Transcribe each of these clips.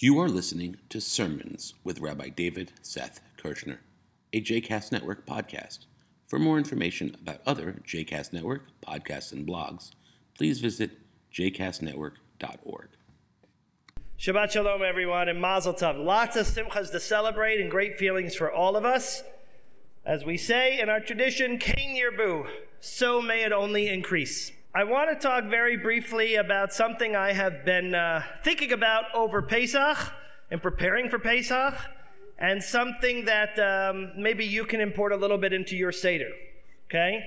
You are listening to Sermons with Rabbi David Seth Kirshner, a JCast Network podcast. For more information about other JCast Network podcasts and blogs, please visit jcastnetwork.org. Shabbat Shalom, everyone, and Mazel Tov. Lots of simchas to celebrate and great feelings for all of us. As we say in our tradition, Kain Yirbu, so may it only increase. I want to talk very briefly about something I have been uh, thinking about over Pesach and preparing for Pesach, and something that um, maybe you can import a little bit into your Seder. Okay?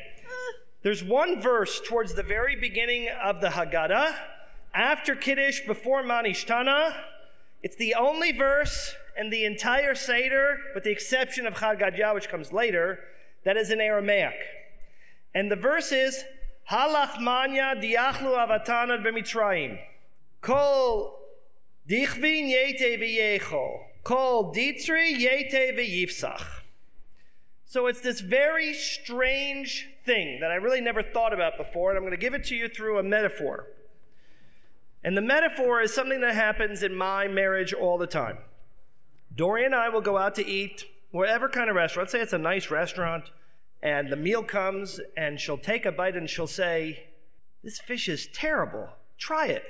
There's one verse towards the very beginning of the Haggadah, after Kiddush, before Manishtana. It's the only verse in the entire Seder, with the exception of Chad which comes later, that is in Aramaic. And the verse is, Halachmanya diachlu avatanad b'mitzrayim. Kol dichvin yete v'yecho. Kol ditri yete v'yifsach. So it's this very strange thing that I really never thought about before, and I'm going to give it to you through a metaphor. And the metaphor is something that happens in my marriage all the time. Dory and I will go out to eat, whatever kind of restaurant. Let's say it's a nice restaurant and the meal comes and she'll take a bite and she'll say, This fish is terrible. Try it.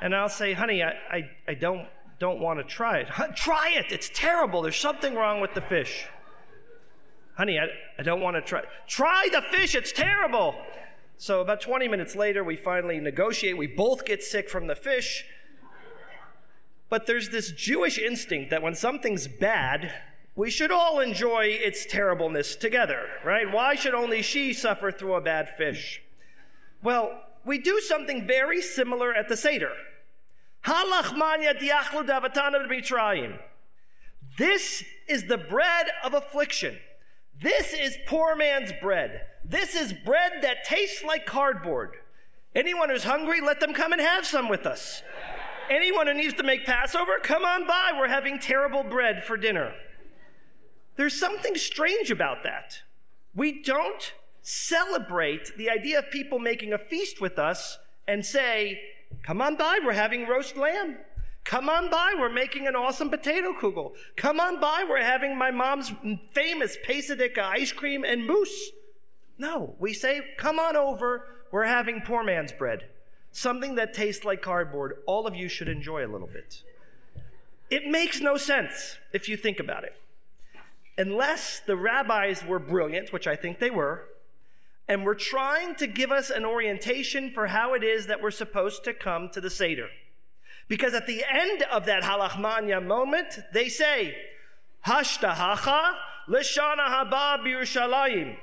and I'll say, Honey, I, I, I don't, don't want to try it. try it. It's terrible. There's something wrong with the fish. Honey, I, I don't want to try. Try the fish. It's terrible. So about 20 minutes later, we finally negotiate. We both get sick from the fish. But there's this Jewish instinct that when something's bad, we should all enjoy its terribleness together, right? Why should only she suffer through a bad fish? Well, we do something very similar at the Seder. This is the bread of affliction. This is poor man's bread. This is bread that tastes like cardboard. Anyone who's hungry, let them come and have some with us. Anyone who needs to make Passover, come on by. We're having terrible bread for dinner. There's something strange about that. We don't celebrate the idea of people making a feast with us and say, Come on by, we're having roast lamb. Come on by, we're making an awesome potato kugel. Come on by, we're having my mom's famous Pesadika ice cream and mousse. No, we say, Come on over, we're having poor man's bread. Something that tastes like cardboard. All of you should enjoy a little bit. It makes no sense if you think about it unless the rabbis were brilliant, which I think they were, and were trying to give us an orientation for how it is that we're supposed to come to the Seder. Because at the end of that halachmanya moment, they say, Hashta hacha lishana haba b'Yerushalayim.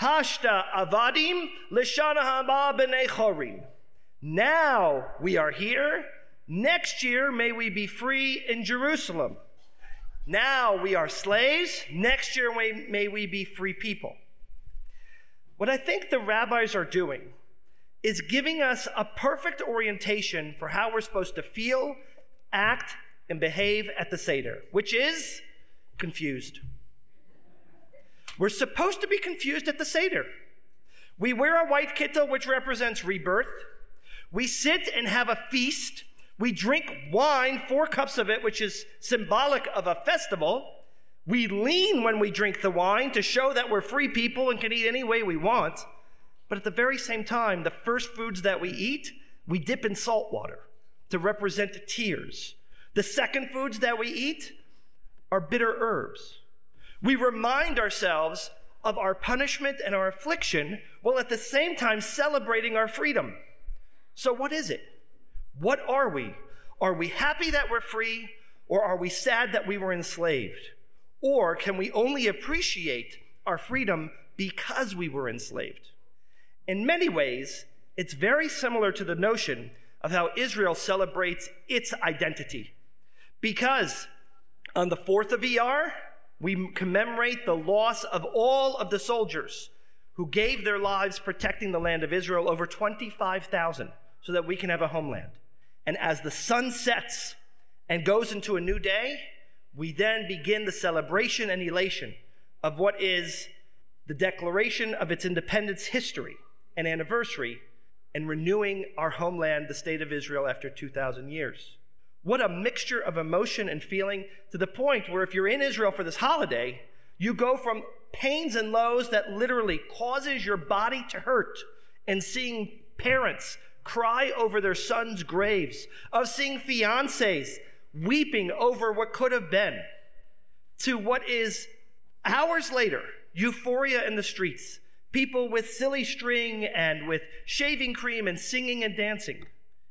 Hashta avadim lishana haba b'nei chorim. Now we are here. Next year may we be free in Jerusalem. Now we are slaves. Next year, may we be free people. What I think the rabbis are doing is giving us a perfect orientation for how we're supposed to feel, act, and behave at the Seder, which is confused. We're supposed to be confused at the Seder. We wear a white kittel, which represents rebirth. We sit and have a feast we drink wine, four cups of it, which is symbolic of a festival. We lean when we drink the wine to show that we're free people and can eat any way we want. But at the very same time, the first foods that we eat, we dip in salt water to represent tears. The second foods that we eat are bitter herbs. We remind ourselves of our punishment and our affliction while at the same time celebrating our freedom. So, what is it? What are we? Are we happy that we're free, or are we sad that we were enslaved? Or can we only appreciate our freedom because we were enslaved? In many ways, it's very similar to the notion of how Israel celebrates its identity. Because on the 4th of ER, we commemorate the loss of all of the soldiers who gave their lives protecting the land of Israel, over 25,000, so that we can have a homeland. And as the sun sets and goes into a new day, we then begin the celebration and elation of what is the declaration of its independence history and anniversary and renewing our homeland, the state of Israel, after 2,000 years. What a mixture of emotion and feeling to the point where if you're in Israel for this holiday, you go from pains and lows that literally causes your body to hurt and seeing parents cry over their sons' graves, of seeing fiancés weeping over what could have been, to what is hours later, euphoria in the streets, people with silly string and with shaving cream and singing and dancing.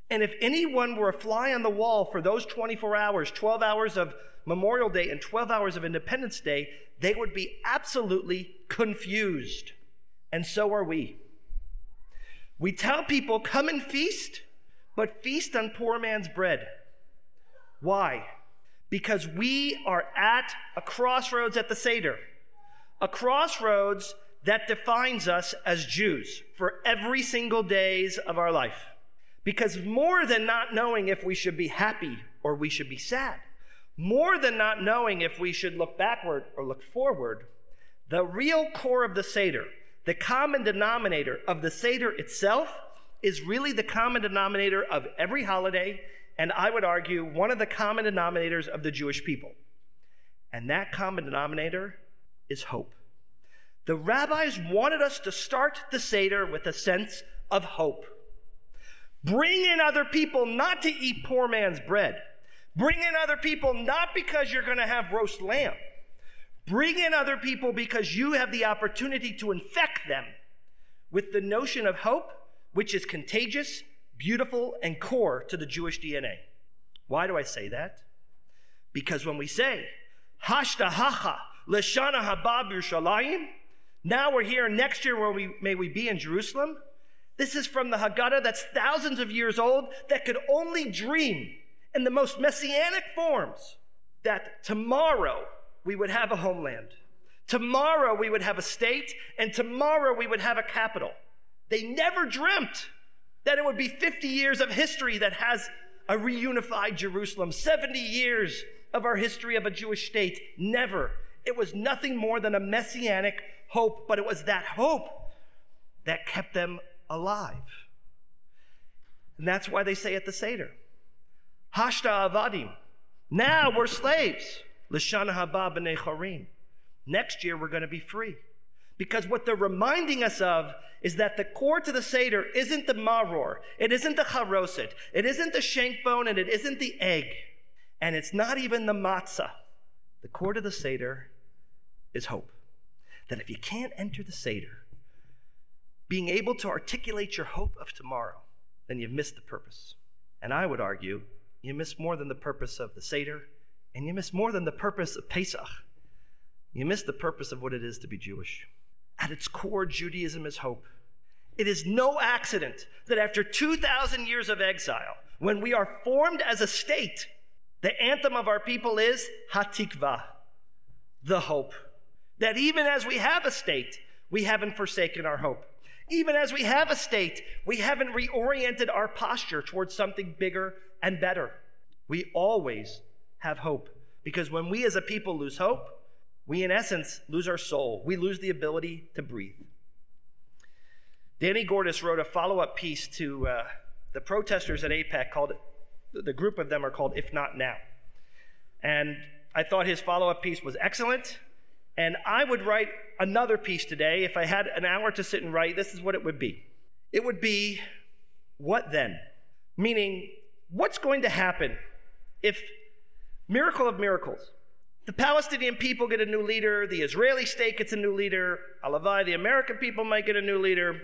And if anyone were a fly on the wall for those 24 hours, 12 hours of Memorial Day and 12 hours of Independence Day, they would be absolutely confused. And so are we. We tell people, come and feast, but feast on poor man's bread. Why? Because we are at a crossroads at the Seder, a crossroads that defines us as Jews for every single days of our life. Because more than not knowing if we should be happy or we should be sad, more than not knowing if we should look backward or look forward, the real core of the Seder, the common denominator of the Seder itself, is really the common denominator of every holiday, and I would argue one of the common denominators of the Jewish people. And that common denominator is hope. The rabbis wanted us to start the Seder with a sense of hope. Bring in other people not to eat poor man's bread. Bring in other people not because you're going to have roast lamb. Bring in other people because you have the opportunity to infect them with the notion of hope, which is contagious, beautiful, and core to the Jewish DNA. Why do I say that? Because when we say, Hashta hacha leshana haba Yerushalayim, now we're here next year where we may we be in Jerusalem. This is from the Haggadah that's thousands of years old that could only dream in the most messianic forms that tomorrow we would have a homeland. Tomorrow we would have a state, and tomorrow we would have a capital. They never dreamt that it would be 50 years of history that has a reunified Jerusalem, 70 years of our history of a Jewish state. Never. It was nothing more than a messianic hope, but it was that hope that kept them alive. And that's why they say at the Seder, Hashta avadim. Now we're slaves. Lashana haba b'nei charim. Next year we're going to be free. Because what they're reminding us of is that the core to the Seder isn't the maror, it isn't the charoset, it isn't the shank bone, and it isn't the egg, and it's not even the matzah. The core to the Seder is hope. That if you can't enter the Seder, being able to articulate your hope of tomorrow, then you've missed the purpose. And I would argue you miss more than the purpose of the Seder, and you miss more than the purpose of Pesach. You miss the purpose of what it is to be Jewish. At its core, Judaism is hope. It is no accident that after 2,000 years of exile, when we are formed as a state, the anthem of our people is Hatikva, the hope. That even as we have a state, we haven't forsaken our hope. Even as we have a state, we haven't reoriented our posture towards something bigger and better. We always have hope because when we as a people lose hope, we in essence lose our soul. We lose the ability to breathe. Danny Gordis wrote a follow up piece to uh, the protesters at AIPAC called, the group of them are called If Not Now. And I thought his follow up piece was excellent. And I would write another piece today. If I had an hour to sit and write, this is what it would be it would be, What then? Meaning, what's going to happen if, miracle of miracles, the Palestinian people get a new leader, the Israeli state gets a new leader, Alavai, the American people might get a new leader,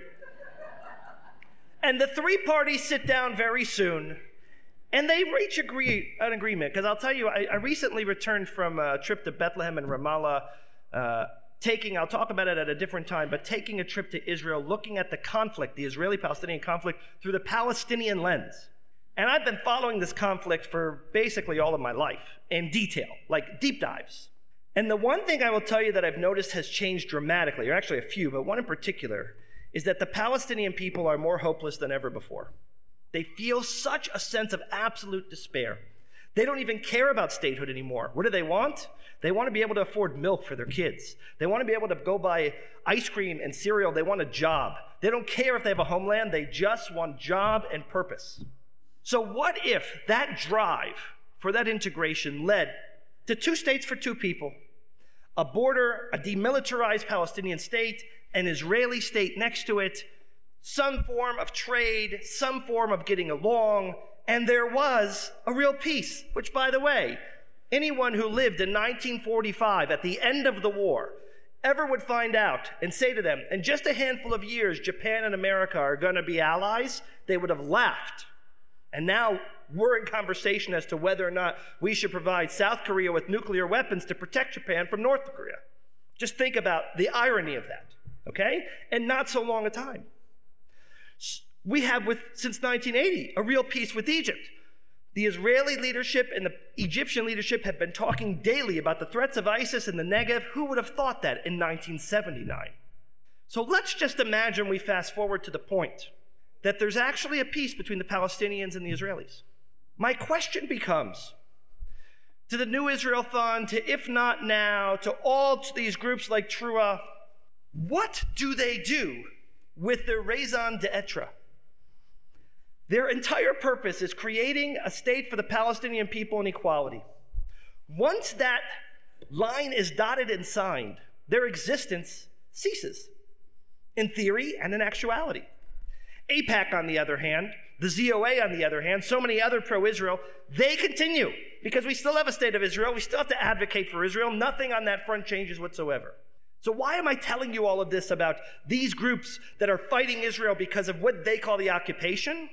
and the three parties sit down very soon and they reach agree, an agreement. Because I'll tell you, I, I, recently returned from a trip to Bethlehem and Ramallah, uh, taking, I'll talk about it at a different time, but taking a trip to Israel, looking at the conflict, the Israeli Palestinian conflict, through the Palestinian lens. And I've been following this conflict for basically all of my life in detail, like deep dives. And the one thing I will tell you that I've noticed has changed dramatically, or actually a few, but one in particular, is that the Palestinian people are more hopeless than ever before. They feel such a sense of absolute despair. They don't even care about statehood anymore. What do they want? They want to be able to afford milk for their kids. They want to be able to go buy ice cream and cereal. They want a job. They don't care if they have a homeland. They just want job and purpose. So, what if that drive for that integration led to two states for two people, a border, a demilitarized Palestinian state, an Israeli state next to it, some form of trade, some form of getting along, and there was a real peace, which, by the way, anyone who lived in 1945 at the end of the war ever would find out and say to them, in just a handful of years, Japan and America are going to be allies, they would have laughed. And now we're in conversation as to whether or not we should provide South Korea with nuclear weapons to protect Japan from North Korea. Just think about the irony of that, okay? And not so long a time. We have, with, since 1980, a real peace with Egypt. The Israeli leadership and the Egyptian leadership have been talking daily about the threats of ISIS in the Negev. Who would have thought that in 1979? So let's just imagine we fast forward to the point that there's actually a peace between the Palestinians and the Israelis. My question becomes to the New Israel Fund, to If Not Now, to all these groups like T'ruah, what do they do with their raison d'etre? Their entire purpose is creating a state for the Palestinian people and equality. Once that line is dotted and signed, their existence ceases, in theory and in actuality. AIPAC, on the other hand, the ZOA, on the other hand, so many other pro Israel, they continue because we still have a state of Israel. We still have to advocate for Israel. Nothing on that front changes whatsoever. So, why am I telling you all of this about these groups that are fighting Israel because of what they call the occupation?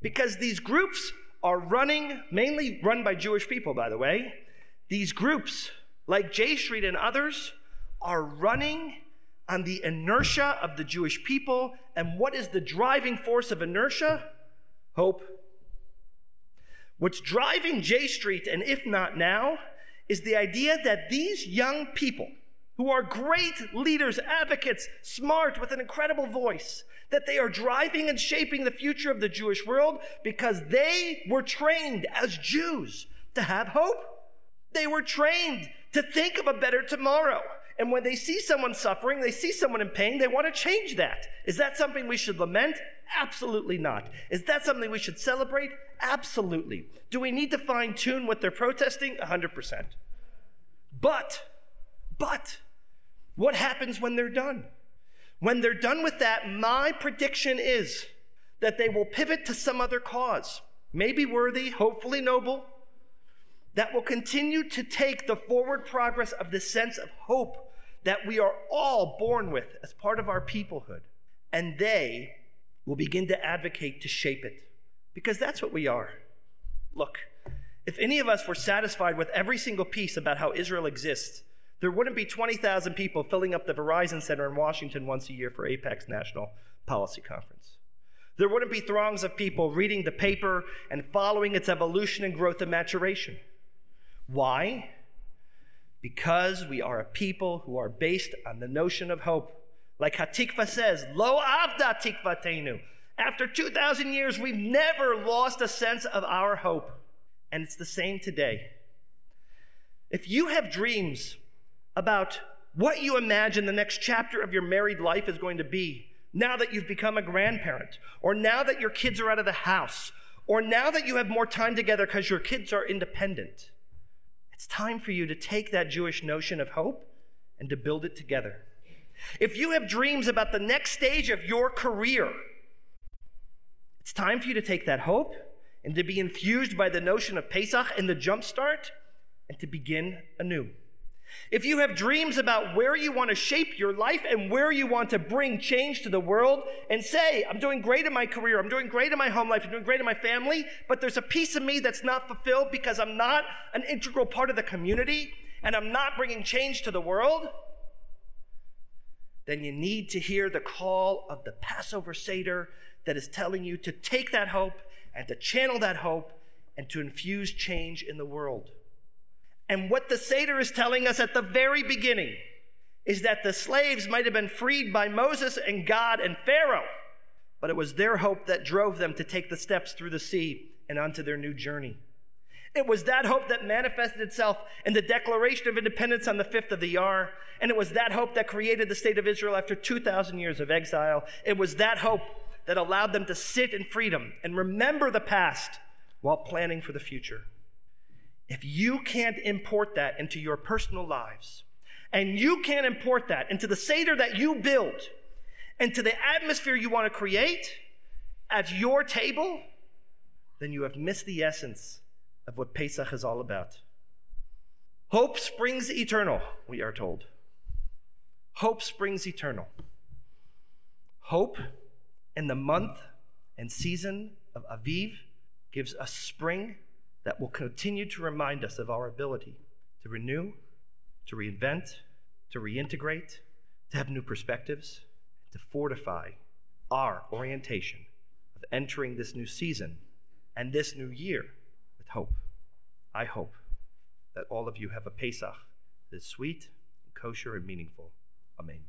Because these groups are running, mainly run by Jewish people, by the way. These groups, like J Street and others, are running on the inertia of the Jewish people. And what is the driving force of inertia? Hope. What's driving J Street, and if not now, is the idea that these young people, who are great leaders, advocates, smart, with an incredible voice, that they are driving and shaping the future of the Jewish world because they were trained as Jews to have hope. They were trained to think of a better tomorrow. And when they see someone suffering, they see someone in pain, they want to change that. Is that something we should lament? Absolutely not. Is that something we should celebrate? Absolutely. Do we need to fine tune what they're protesting? 100%. But, but, what happens when they're done? When they're done with that, my prediction is that they will pivot to some other cause, maybe worthy, hopefully noble, that will continue to take the forward progress of the sense of hope that we are all born with as part of our peoplehood. And they will begin to advocate to shape it. Because that's what we are. Look, if any of us were satisfied with every single piece about how Israel exists, there wouldn't be 20,000 people filling up the Verizon Center in Washington once a year for AIPAC's National Policy Conference. There wouldn't be throngs of people reading the paper and following its evolution and growth and maturation. Why? Because we are a people who are based on the notion of hope. Like Hatikva says, Lo avda tikvatenu. After 2,000 years, we've never lost a sense of our hope. And it's the same today. If you have dreams about what you imagine the next chapter of your married life is going to be now that you've become a grandparent, or now that your kids are out of the house, or now that you have more time together because your kids are independent. It's time for you to take that Jewish notion of hope and to build it together. If you have dreams about the next stage of your career, it's time for you to take that hope and to be infused by the notion of Pesach and the jumpstart and to begin anew. If you have dreams about where you want to shape your life and where you want to bring change to the world and say, I'm doing great in my career, I'm doing great in my home life, I'm doing great in my family, but there's a piece of me that's not fulfilled because I'm not an integral part of the community and I'm not bringing change to the world, then you need to hear the call of the Passover Seder that is telling you to take that hope and to channel that hope and to infuse change in the world. And what the Seder is telling us at the very beginning is that the slaves might have been freed by Moses and God and Pharaoh, but it was their hope that drove them to take the steps through the sea and onto their new journey. It was that hope that manifested itself in the Declaration of Independence on the 5th of the Iyar, and it was that hope that created the state of Israel after 2,000 years of exile. It was that hope that allowed them to sit in freedom and remember the past while planning for the future. If you can't import that into your personal lives, and you can't import that into the Seder that you build, into the atmosphere you want to create at your table, then you have missed the essence of what Pesach is all about. Hope springs eternal, we are told. Hope springs eternal. Hope in the month and season of Aviv gives us spring that will continue to remind us of our ability to renew, to reinvent, to reintegrate, to have new perspectives, to fortify our orientation of entering this new season and this new year with hope. I hope that all of you have a Pesach that is sweet, kosher, and meaningful. Amen.